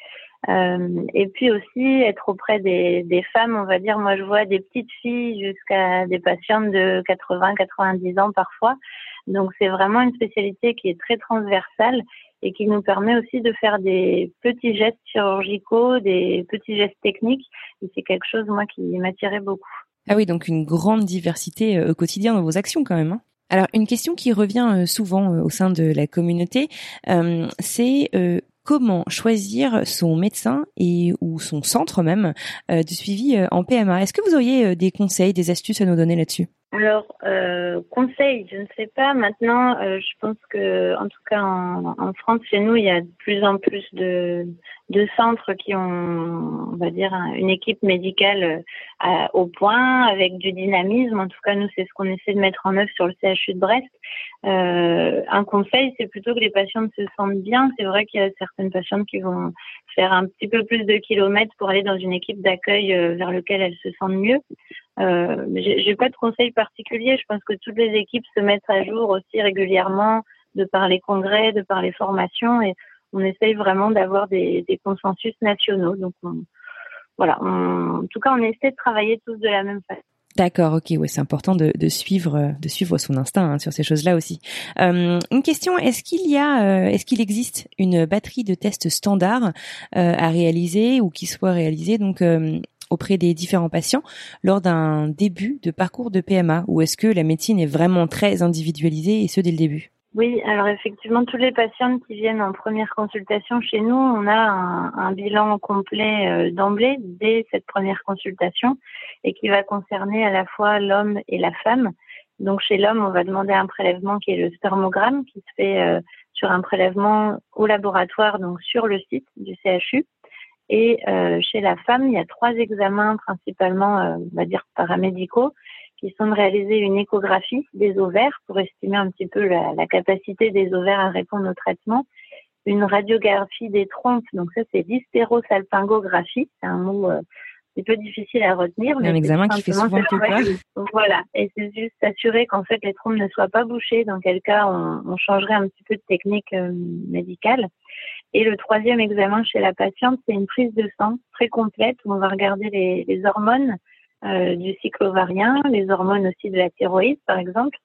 Euh, et puis aussi être auprès des, femmes, on va dire, moi je vois des petites filles jusqu'à des patientes de 80, 90 ans parfois. Donc c'est vraiment une spécialité qui est très transversale et qui nous permet aussi de faire des petits gestes chirurgicaux, des petits gestes techniques. Et c'est quelque chose, moi, qui m'attirait beaucoup. Ah oui, donc une grande diversité euh, au quotidien dans vos actions quand même. Hein alors une question qui revient euh, souvent au sein de la communauté, c'est comment choisir son médecin et ou son centre même euh, de suivi euh, en PMA. Est-ce que vous auriez euh, des conseils, des astuces à nous donner là-dessus? Alors, euh, conseil, je ne sais pas. Maintenant, euh, je pense que, en tout cas, en, en, France, chez nous, il y a de plus en plus de, de centres qui ont, on va dire, une équipe médicale euh, au point, avec du dynamisme. En tout cas, nous, c'est ce qu'on essaie de mettre en œuvre sur le CHU de Brest. Euh, un conseil, c'est plutôt que les patientes se sentent bien. C'est vrai qu'il y a certaines patientes qui vont faire un petit peu plus de kilomètres pour aller dans une équipe d'accueil euh, vers lequel elles se sentent mieux. Euh, J'ai pas de conseils particuliers. Je pense que toutes les équipes se mettent à jour aussi régulièrement de par les congrès, de par les formations, et on essaye vraiment d'avoir des, consensus nationaux. Donc voilà, en tout cas, on essaie de travailler tous de la même façon. D'accord, ok, ouais, c'est important de, suivre, de suivre son instinct hein, sur ces choses-là aussi. Euh, une question est-ce qu'il y a, euh, est-ce qu'il existe une batterie de tests standards euh, à réaliser ou qui soit réalisée? Donc auprès des différents patients lors d'un début de parcours de PMA, ou est-ce que la médecine est vraiment très individualisée et ce dès le début? Oui, alors effectivement, tous les patientes qui viennent en première consultation chez nous, on a un, bilan complet euh, d'emblée dès cette première consultation et qui va concerner à la fois l'homme et la femme. Donc chez l'homme, on va demander un prélèvement qui est le spermogramme, qui se fait euh, sur un prélèvement au laboratoire, donc sur le site du CHU. Et euh, chez la femme, il y a trois examens principalement, on va dire paramédicaux, qui sont de réaliser une échographie des ovaires pour estimer un petit peu la, la capacité des ovaires à répondre au traitement, une radiographie des trompes, donc ça c'est l'hystérosalpingographie, c'est un mot euh, un peu difficile à retenir. Mais un examen qui fait souvent peur. Voilà, et c'est juste s'assurer qu'en fait les trompes ne soient pas bouchées, dans quel cas on, on changerait un petit peu de technique euh, médicale. Et le troisième examen chez la patiente, c'est une prise de sang très complète où on va regarder les, les hormones, euh, du cycle ovarien, les hormones aussi de la thyroïde par exemple,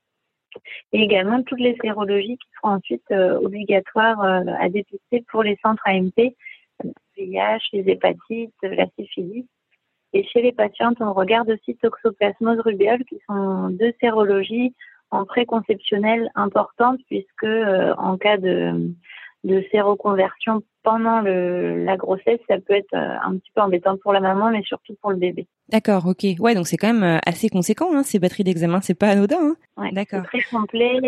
et également toutes les sérologies qui seront ensuite euh, obligatoires à dépister pour les centres AMP, le VIH, les hépatites, la syphilis. Et chez les patientes, on regarde aussi toxoplasmose rubéole, qui sont deux sérologies en préconceptionnel importantes, puisque en cas de, de séroconversion pendant le, la grossesse, ça peut être euh, un petit peu embêtant pour la maman, mais surtout pour le bébé. D'accord, ok. Ouais, donc c'est quand même euh, assez conséquent, hein, ces batteries d'examen, c'est pas anodin. Hein ouais, D'accord. C'est très complet,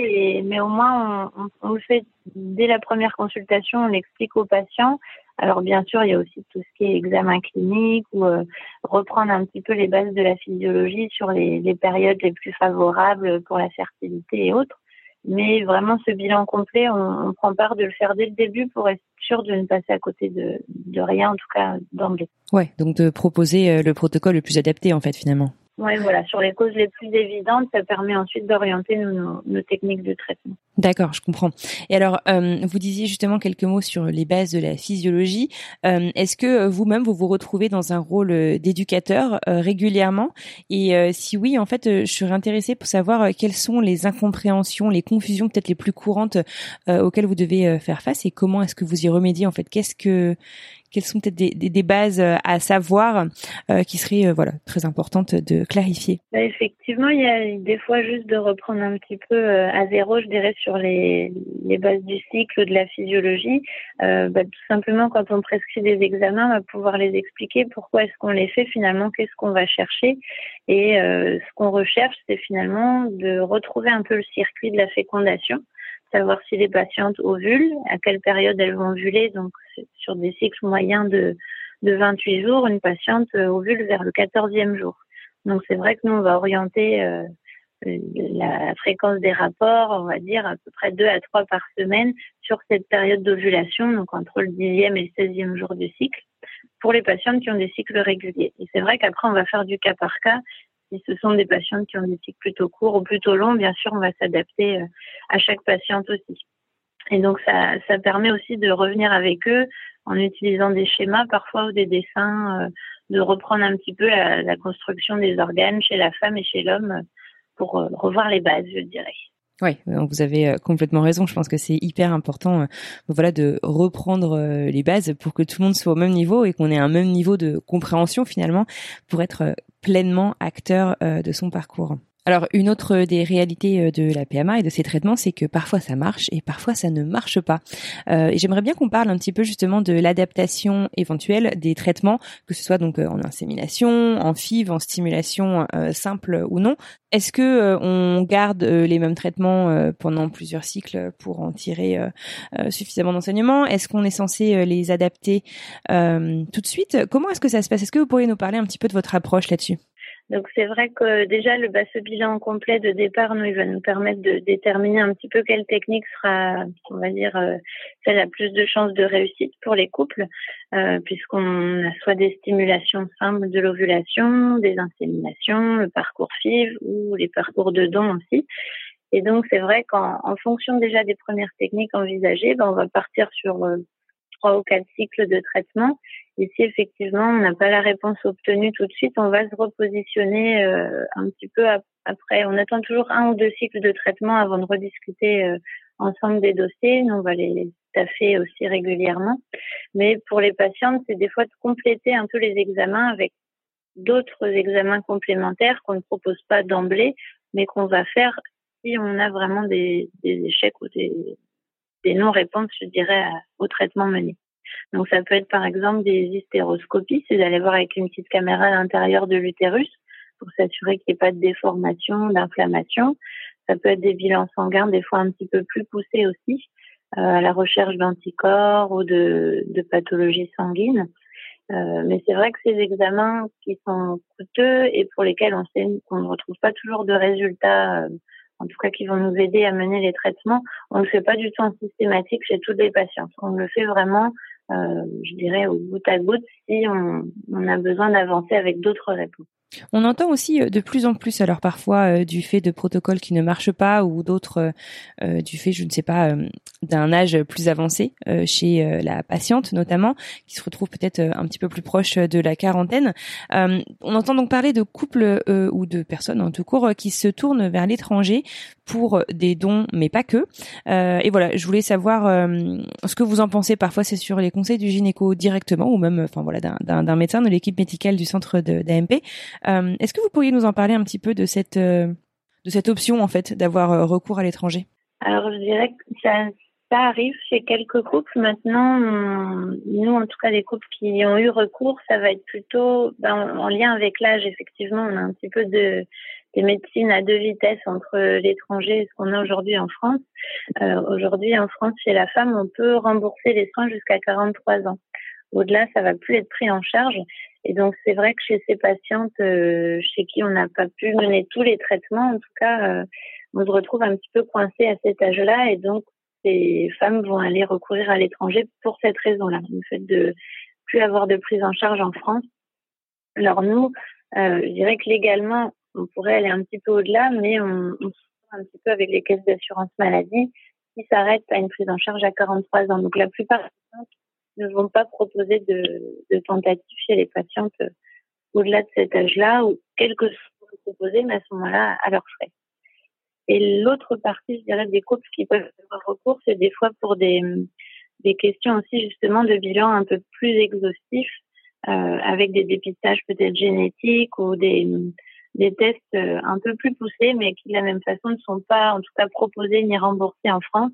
mais au moins on, on, le fait dès la première consultation, on l'explique aux patients. Alors bien sûr, il y a aussi tout ce qui est examen clinique ou euh, reprendre un petit peu les bases de la physiologie sur les, périodes les plus favorables pour la fertilité et autres. Mais vraiment, ce bilan complet, on, prend part de le faire dès le début pour être sûr de ne passer à côté de, de rien, en tout cas d'emblée. Ouais, donc de proposer euh, le protocole le plus adapté, en fait, finalement. Oui, voilà, sur les causes les plus évidentes, ça permet ensuite d'orienter nos, nos, techniques de traitement. D'accord, je comprends. Et alors, euh, vous disiez justement quelques mots sur les bases de la physiologie. Euh, Est-ce que vous-même, vous vous retrouvez dans un rôle euh, d'éducateur euh, régulièrement? Et euh, si oui, en fait, je serais intéressée pour savoir quelles sont les incompréhensions, les confusions peut-être les plus courantes auxquelles vous devez faire face et comment est-ce que vous y remédiez en fait? Qu'est-ce que quelles sont peut-être des, bases euh, à savoir euh, qui seraient euh, voilà très importantes de clarifier bah, Effectivement, il y a des fois juste de reprendre un petit peu à zéro, je dirais, sur les, bases du cycle de la physiologie. Bah, tout simplement, quand on prescrit des examens, on va pouvoir les expliquer pourquoi est-ce qu'on les fait finalement, qu'est-ce qu'on va chercher? Et ce qu'on recherche, c'est finalement de retrouver un peu le circuit de la fécondation savoir si les patientes ovulent, à quelle période elles vont ovuler. Donc, sur des cycles moyens de, de 28 jours, une patiente euh, ovule vers le 14e jour. Donc, c'est vrai que nous, on va orienter euh, la fréquence des rapports, on va dire à peu près deux à trois par semaine sur cette période d'ovulation, donc entre le 10e et le 16e jour du cycle, pour les patientes qui ont des cycles réguliers. Et c'est vrai qu'après, on va faire du cas par cas si ce sont des patientes qui ont des cycles plutôt courts ou plutôt longs, bien sûr, on va s'adapter euh, à chaque patiente aussi. Et donc, ça, ça permet aussi de revenir avec eux en utilisant des schémas parfois ou des dessins, euh, de reprendre un petit peu la, construction des organes chez la femme et chez l'homme pour euh, revoir les bases, je dirais. Oui, vous avez complètement raison. Je pense que c'est hyper important, voilà, de reprendre les bases pour que tout le monde soit au même niveau et qu'on ait un même niveau de compréhension finalement pour être pleinement acteur euh, de son parcours. Alors une autre des réalités euh, de la PMA et de ces traitements, c'est que parfois ça marche et parfois ça ne marche pas. Euh, et j'aimerais bien qu'on parle un petit peu justement de l'adaptation éventuelle des traitements, que ce soit donc euh, en insémination, en FIV, en stimulation simple ou non. Est-ce que on garde les mêmes traitements pendant plusieurs cycles pour en tirer suffisamment d'enseignements? Est-ce qu'on est censé les adapter tout de suite? Comment est-ce que ça se passe? Est-ce que vous pourriez nous parler un petit peu de votre approche là-dessus? Donc c'est vrai que déjà le bah, ce bilan complet de départ, nous, il va nous permettre de déterminer un petit peu quelle technique sera, on va dire, euh, celle à plus de chances de réussite pour les couples, euh, puisqu'on a soit des stimulations simples de l'ovulation, des inséminations, le parcours FIV ou les parcours de dons aussi. Et donc c'est vrai qu'en fonction déjà des premières techniques envisagées, ben, on va partir sur euh, trois ou quatre cycles de traitement. Et si effectivement on n'a pas la réponse obtenue tout de suite, on va se repositionner euh, un petit peu après. On attend toujours un ou deux cycles de traitement avant de rediscuter euh, ensemble des dossiers. Nous, on va les taffer aussi régulièrement. Mais pour les patientes, c'est des fois de compléter un peu les examens avec d'autres examens complémentaires qu'on ne propose pas d'emblée, mais qu'on va faire si on a vraiment des, des échecs ou des, des non-réponses, je dirais, au traitement mené. Donc ça peut être par exemple des hystéroscopies, c'est d'aller voir avec une petite caméra à l'intérieur de l'utérus pour s'assurer qu'il n'y ait pas de déformation, d'inflammation. Ça peut être des bilans sanguins, des fois un petit peu plus poussés aussi, euh, à la recherche d'anticorps ou de, pathologies sanguines. Euh, mais c'est vrai que ces examens qui sont coûteux et pour lesquels on sait qu'on ne retrouve pas toujours de résultats, euh, en tout cas qui vont nous aider à mener les traitements, on ne le fait pas du tout en systématique chez toutes les patientes. On le fait vraiment, je dirais, au bout à goutte si on, on a besoin d'avancer avec d'autres réponses. On entend aussi euh, de plus en plus, alors parfois euh, du fait de protocoles qui ne marchent pas ou d'autres euh, du fait, je ne sais pas, d'un âge plus avancé chez la patiente notamment, qui se retrouve peut-être un petit peu plus proche de la quarantaine. on entend donc parler de couples ou de personnes en tout court qui se tournent vers l'étranger pour des dons, mais pas que. et voilà, je voulais savoir ce que vous en pensez. Parfois, c'est sur les conseils du gynéco directement ou même, enfin voilà, d'un médecin de l'équipe médicale du centre d'AMP. Euh, est-ce que vous pourriez nous en parler un petit peu de cette euh, de cette option en fait d'avoir euh, recours à l'étranger? Alors je dirais que ça, arrive chez quelques couples. Maintenant, nous en tout cas les couples qui ont eu recours, ça va être plutôt ben, en lien avec l'âge. Effectivement, on a un petit peu de des médecines à deux vitesses entre l'étranger et ce qu'on a aujourd'hui en France. Aujourd'hui, en France, chez la femme, on peut rembourser les soins jusqu'à 43 ans. Au-delà, ça va plus être pris en charge. Et donc, c'est vrai que chez ces patientes euh, chez qui on n'a pas pu mener tous les traitements, en tout cas, euh, on se retrouve un petit peu coincé à cet âge-là. Et donc, ces femmes vont aller recourir à l'étranger pour cette raison-là, le fait de plus avoir de prise en charge en France. Alors nous, euh, je dirais que légalement, on pourrait aller un petit peu au-delà, mais on, on se un petit peu avec les caisses d'assurance maladie qui s'arrêtent à une prise en charge à 43 ans. Donc la plupart ne vont pas proposer de, de tentatives chez les patientes euh, au-delà de cet âge-là ou quelque chose proposer, mais à ce moment-là, à leurs frais. Et l'autre partie, je dirais, des couples qui peuvent avoir recours, c'est des fois pour des, des questions aussi justement de bilan un peu plus exhaustif, euh, avec des dépistages peut-être génétiques ou des, des tests euh, un peu plus poussés, mais qui de la même façon ne sont pas en tout cas proposés ni remboursés en France.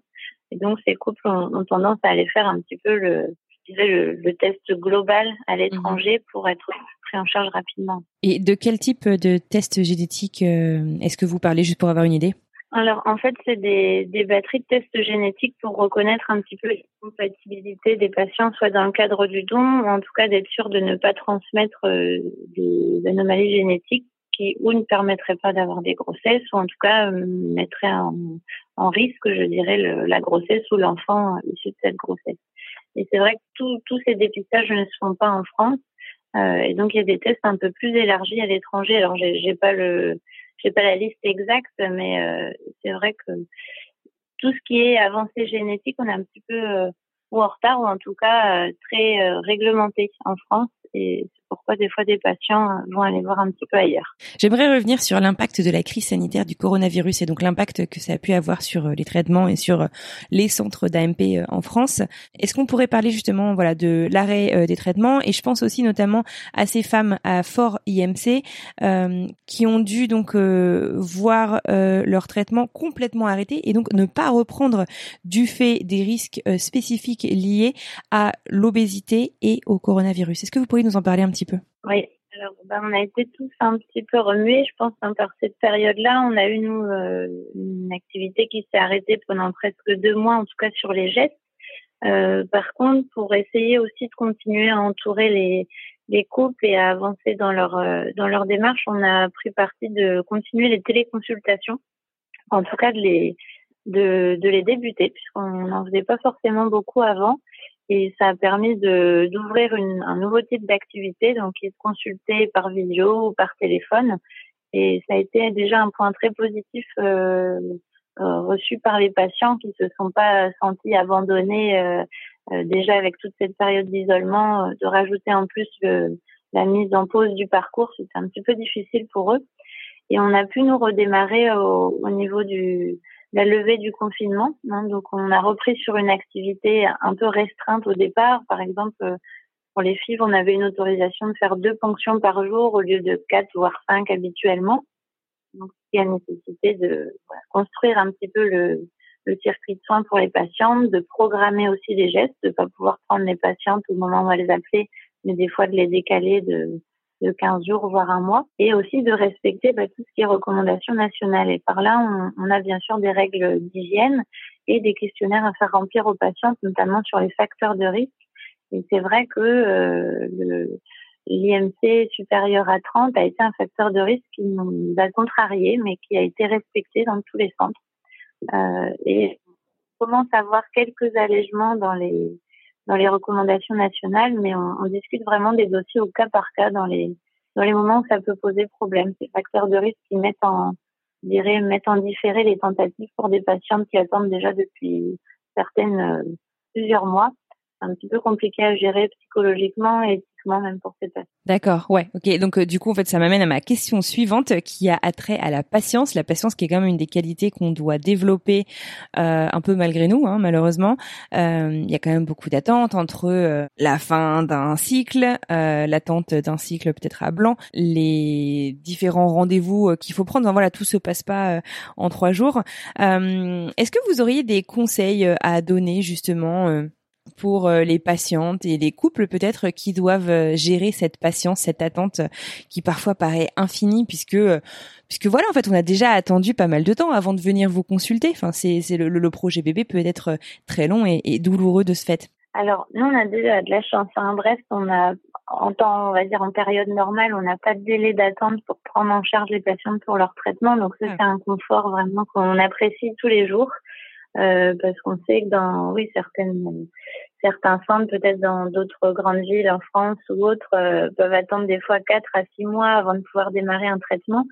Et donc ces couples ont tendance à aller faire un petit peu le, le, test global à l'étranger mhm. pour être pris en charge rapidement. Et de quel type de test génétique euh, est-ce que vous parlez, juste pour avoir une idée? Alors, en fait, c'est des, des batteries de tests génétiques pour reconnaître un petit peu les compatibilités des patients, soit dans le cadre du don, ou en tout cas d'être sûr de ne pas transmettre euh, des anomalies génétiques qui ou ne permettraient pas d'avoir des grossesses, ou en tout cas euh, mettraient en, en risque, je dirais, le, la grossesse ou l'enfant issu de cette grossesse. Et c'est vrai que tous ces dépistages ne se font pas en France. Euh, et donc il y a des tests un peu plus élargis à l'étranger. Alors j'ai, j'ai pas le, j'ai pas la liste exacte, mais euh, c'est vrai que tout ce qui est avancée génétique, on est un petit peu euh, ou en retard ou en tout cas euh, très euh, réglementé en France. Et pourquoi des fois des patients vont aller voir un petit peu ailleurs. J'aimerais revenir sur l'impact de la crise sanitaire du coronavirus et donc l'impact que ça a pu avoir sur euh, les traitements et sur euh, les centres d'AMP euh, en France. Est-ce qu'on pourrait parler justement voilà de l'arrêt des traitements? Et je pense aussi notamment à ces femmes à fort IMC euh, qui ont dû donc voir leur traitement complètement arrêté et donc ne pas reprendre du fait des risques spécifiques liés à l'obésité et au coronavirus. Est-ce que vous pourriez nous en parler un petit Oui, alors ben, on a été tous un petit peu remués, je pense, hein, par cette période-là. On a eu, euh, une activité qui s'est arrêtée pendant presque deux mois, en tout cas sur les gestes. Euh, par contre, pour essayer aussi de continuer à entourer les, les couples et à avancer dans leur euh, dans leur démarche, on a pris parti de continuer les téléconsultations, en tout cas de les de, de les débuter, puisqu'on n'en faisait pas forcément beaucoup avant et ça a permis de d'ouvrir un nouveau type d'activité, donc qui se consulter par vidéo ou par téléphone. Et ça a été déjà un point très positif euh, euh, reçu par les patients qui se sont pas sentis abandonnés euh, euh déjà avec toute cette période d'isolement, euh, de rajouter en plus le, la mise en pause du parcours, c'était un petit peu difficile pour eux. Et on a pu nous redémarrer au, au niveau du la levée du confinement. Hein, donc, on a repris sur une activité un peu restreinte au départ. Par exemple, euh, pour les filles, on avait une autorisation de faire deux ponctions par jour au lieu de quatre voire cinq habituellement. Donc, il y a nécessité de construire un petit peu le, circuit de soins pour les patientes, de programmer aussi les gestes, de pas pouvoir prendre les patientes au moment où on va les appeler, mais des fois de les décaler de, de 15 jours, voire un mois, et aussi de respecter bah, tout ce qui est recommandations nationales. Et par là, on, on a bien sûr des règles d'hygiène et des questionnaires à faire remplir aux patientes, notamment sur les facteurs de risque. Et c'est vrai que euh, l'IMC supérieur à 30 a été un facteur de risque qui nous a contrarié, mais qui a été respecté dans tous les centres. Euh, et on commence à voir quelques allègements dans les dans les recommandations nationales, mais on, discute vraiment des dossiers au cas par cas dans les dans les moments où ça peut poser problème. Ces facteurs de risque qui mettent en dirais mettent en différé les tentatives pour des patientes qui attendent déjà depuis certaines euh, plusieurs mois. Un petit peu compliqué à gérer psychologiquement et même pour ces D'accord, ouais, ok. Donc euh, du coup, en fait, ça m'amène à ma question suivante qui a attrait à la patience. La patience qui est quand même une des qualités qu'on doit développer euh, un peu malgré nous, hein, malheureusement. Euh, il y a quand même beaucoup d'attentes entre la fin d'un cycle, l'attente d'un cycle peut-être à blanc, les différents rendez-vous qu'il faut prendre. voilà, tout se passe pas en trois jours. Est-ce que vous auriez des conseils à donner justement pour euh, les patientes et les couples peut-être qui doivent euh, gérer cette patience, cette attente qui parfois paraît infinie puisque euh, puisque voilà en fait on a déjà attendu pas mal de temps avant de venir vous consulter. Enfin c'est c'est le, le, projet bébé peut être très long et, et, douloureux de ce fait. Alors nous on a déjà de la chance. Hein. Bref on a en temps on va dire en période normale on n'a pas de délai d'attente pour prendre en charge les patientes pour leur traitement donc ça ah. c'est un confort vraiment qu'on apprécie tous les jours. Euh, parce qu'on sait que dans oui certaines certains centres peut-être dans d'autres grandes villes en France ou autres euh, peuvent attendre des fois quatre à six mois avant de pouvoir démarrer un traitement.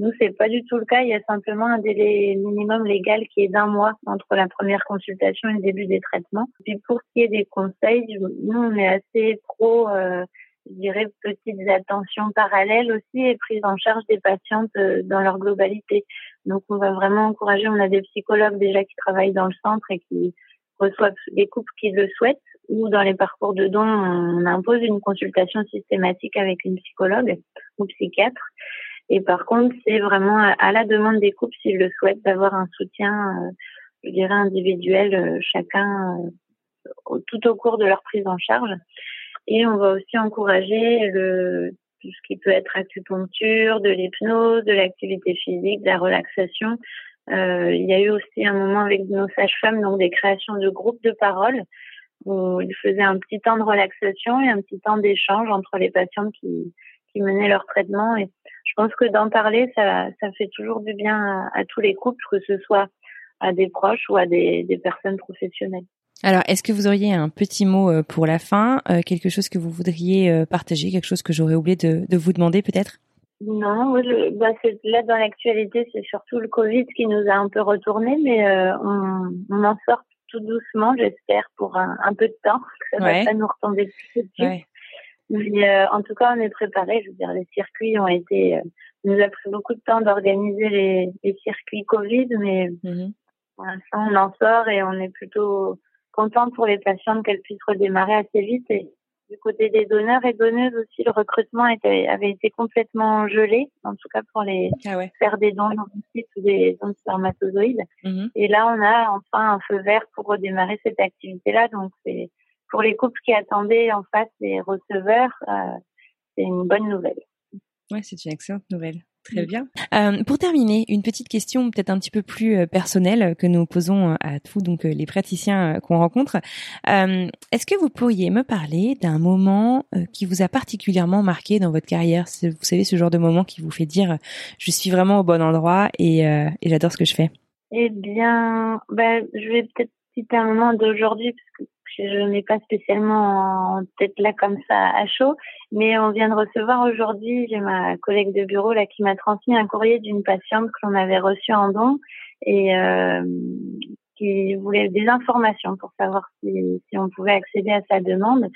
Nous c'est pas du tout le cas. Il y a simplement un délai minimum légal qui est d'un mois entre la première consultation et le début des traitements. Puis pour ce qui est des conseils, nous on est assez pro. Euh, je dirais petites attentions parallèles aussi et prise en charge des patientes dans leur globalité. Donc on va vraiment encourager, on a des psychologues déjà qui travaillent dans le centre et qui reçoivent les couples qui le souhaitent ou dans les parcours de dons, on impose une consultation systématique avec une psychologue ou psychiatre. Et par contre, c'est vraiment à la demande des couples s'ils le souhaitent d'avoir un soutien, euh, je dirais individuel, euh, chacun euh, tout au cours de leur prise en charge. Et on va aussi encourager le tout ce qui peut être acupuncture, de l'hypnose, de l'activité physique, de la relaxation. Euh, il y a eu aussi un moment avec nos sages-femmes, donc des créations de groupes de parole, où ils faisaient un petit temps de relaxation et un petit temps d'échange entre les patientes qui, qui menaient leur traitement. Et je pense que d'en parler, ça, ça fait toujours du bien à, à, tous les couples, que ce soit à des proches ou à des, des personnes professionnelles. Alors, est-ce que vous auriez un petit mot euh, pour la fin, euh, quelque chose que vous voudriez euh, partager, quelque chose que j'aurais oublié de, de, vous demander peut-être? Non, bah, là dans l'actualité, c'est surtout le Covid qui nous a un peu retourné, mais on, on, en sort tout doucement, j'espère, pour un, un, peu de temps, que ça va pas nous retomber dessus. Ouais. Mais en tout cas, on est préparé. Je veux dire, les circuits ont été. nous a pris beaucoup de temps d'organiser les, les, circuits Covid, mais mmh pour l'instant, on en sort et on est plutôt contente pour les patientes qu'elles puissent redémarrer assez vite. Et du côté des donneurs et donneuses aussi, le recrutement était, avait été complètement gelé, en tout cas pour les ah faire des dons ou des dons spermatozoïdes. Mm-hmm. Et là, on a enfin un feu vert pour redémarrer cette activité-là. Donc, c'est pour les couples qui attendaient en face les receveurs, euh, c'est une bonne nouvelle. Ouais, c'est une excellente nouvelle. Très bien. Euh, pour terminer, une petite question peut-être un petit peu plus euh, personnelle que nous posons euh, à tous donc les praticiens qu'on rencontre. Est-ce que vous pourriez me parler d'un moment qui vous a particulièrement marqué dans votre carrière? Vous savez, ce genre de moment qui vous fait dire je suis vraiment au bon endroit et, et j'adore ce que je fais. Eh bien, ben, je vais peut-être citer un moment d'aujourd'hui parce que je n'ai pas spécialement en tête là comme ça à chaud, mais on vient de recevoir aujourd'hui, j'ai ma collègue de bureau là qui m'a transmis un courrier d'une patiente que l'on avait reçue en don et euh, qui voulait des informations pour savoir si, on pouvait accéder à sa demande.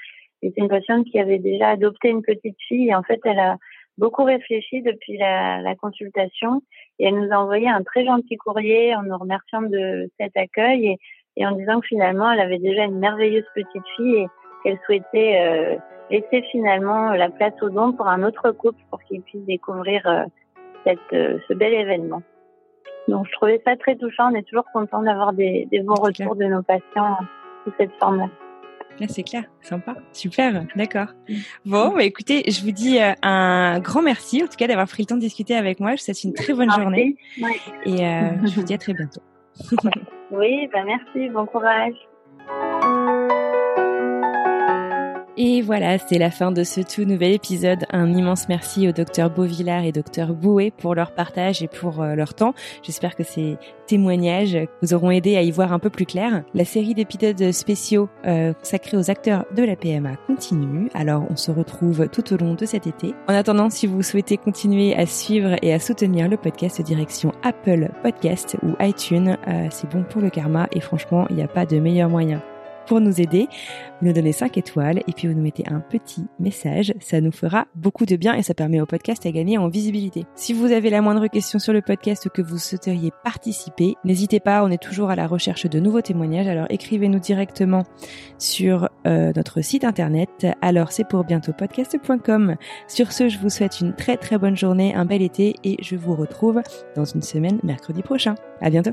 C'est une patiente qui avait déjà adopté une petite fille et en fait elle a beaucoup réfléchi depuis la, consultation et elle nous a envoyé un très gentil courrier en nous remerciant de cet accueil et en disant que finalement elle avait déjà une merveilleuse petite fille et qu'elle souhaitait euh, laisser finalement la place au don pour un autre couple pour qu'ils puissent découvrir euh, cette, ce bel événement. Donc je trouvais ça très touchant. On est toujours content d'avoir des, des bons retours de nos patients sous cette forme-là. Là, c'est clair, sympa, super, d'accord. Bon, bah, écoutez, je vous dis un grand merci, en tout cas, d'avoir pris le temps de discuter avec moi. Je vous souhaite une très bonne journée et euh, je vous dis à très bientôt. oui, bah merci, bon courage. Et voilà, c'est la fin de ce tout nouvel épisode. Un immense merci au docteur Beauvillard et docteur Bouet pour leur partage et pour euh, leur temps. J'espère que ces témoignages vous auront aidé à y voir un peu plus clair. La série d'épisodes spéciaux euh, consacrés aux acteurs de la PMA continue. Alors on se retrouve tout au long de cet été. En attendant, si vous souhaitez continuer à suivre et à soutenir le podcast direction Apple Podcast ou iTunes, euh, c'est bon pour le karma et franchement, il n'y a pas de meilleur moyen pour nous aider. Vous nous donnez 5 étoiles et puis vous nous mettez un petit message. Ça nous fera beaucoup de bien et ça permet au podcast à gagner en visibilité. Si vous avez la moindre question sur le podcast ou que vous souhaiteriez participer, n'hésitez pas, on est toujours à la recherche de nouveaux témoignages. Alors écrivez-nous directement sur euh, notre site internet. Alors c'est pour bientôt podcast.com. Sur ce, je vous souhaite une très très bonne journée, un bel été et je vous retrouve dans une semaine mercredi prochain. À bientôt.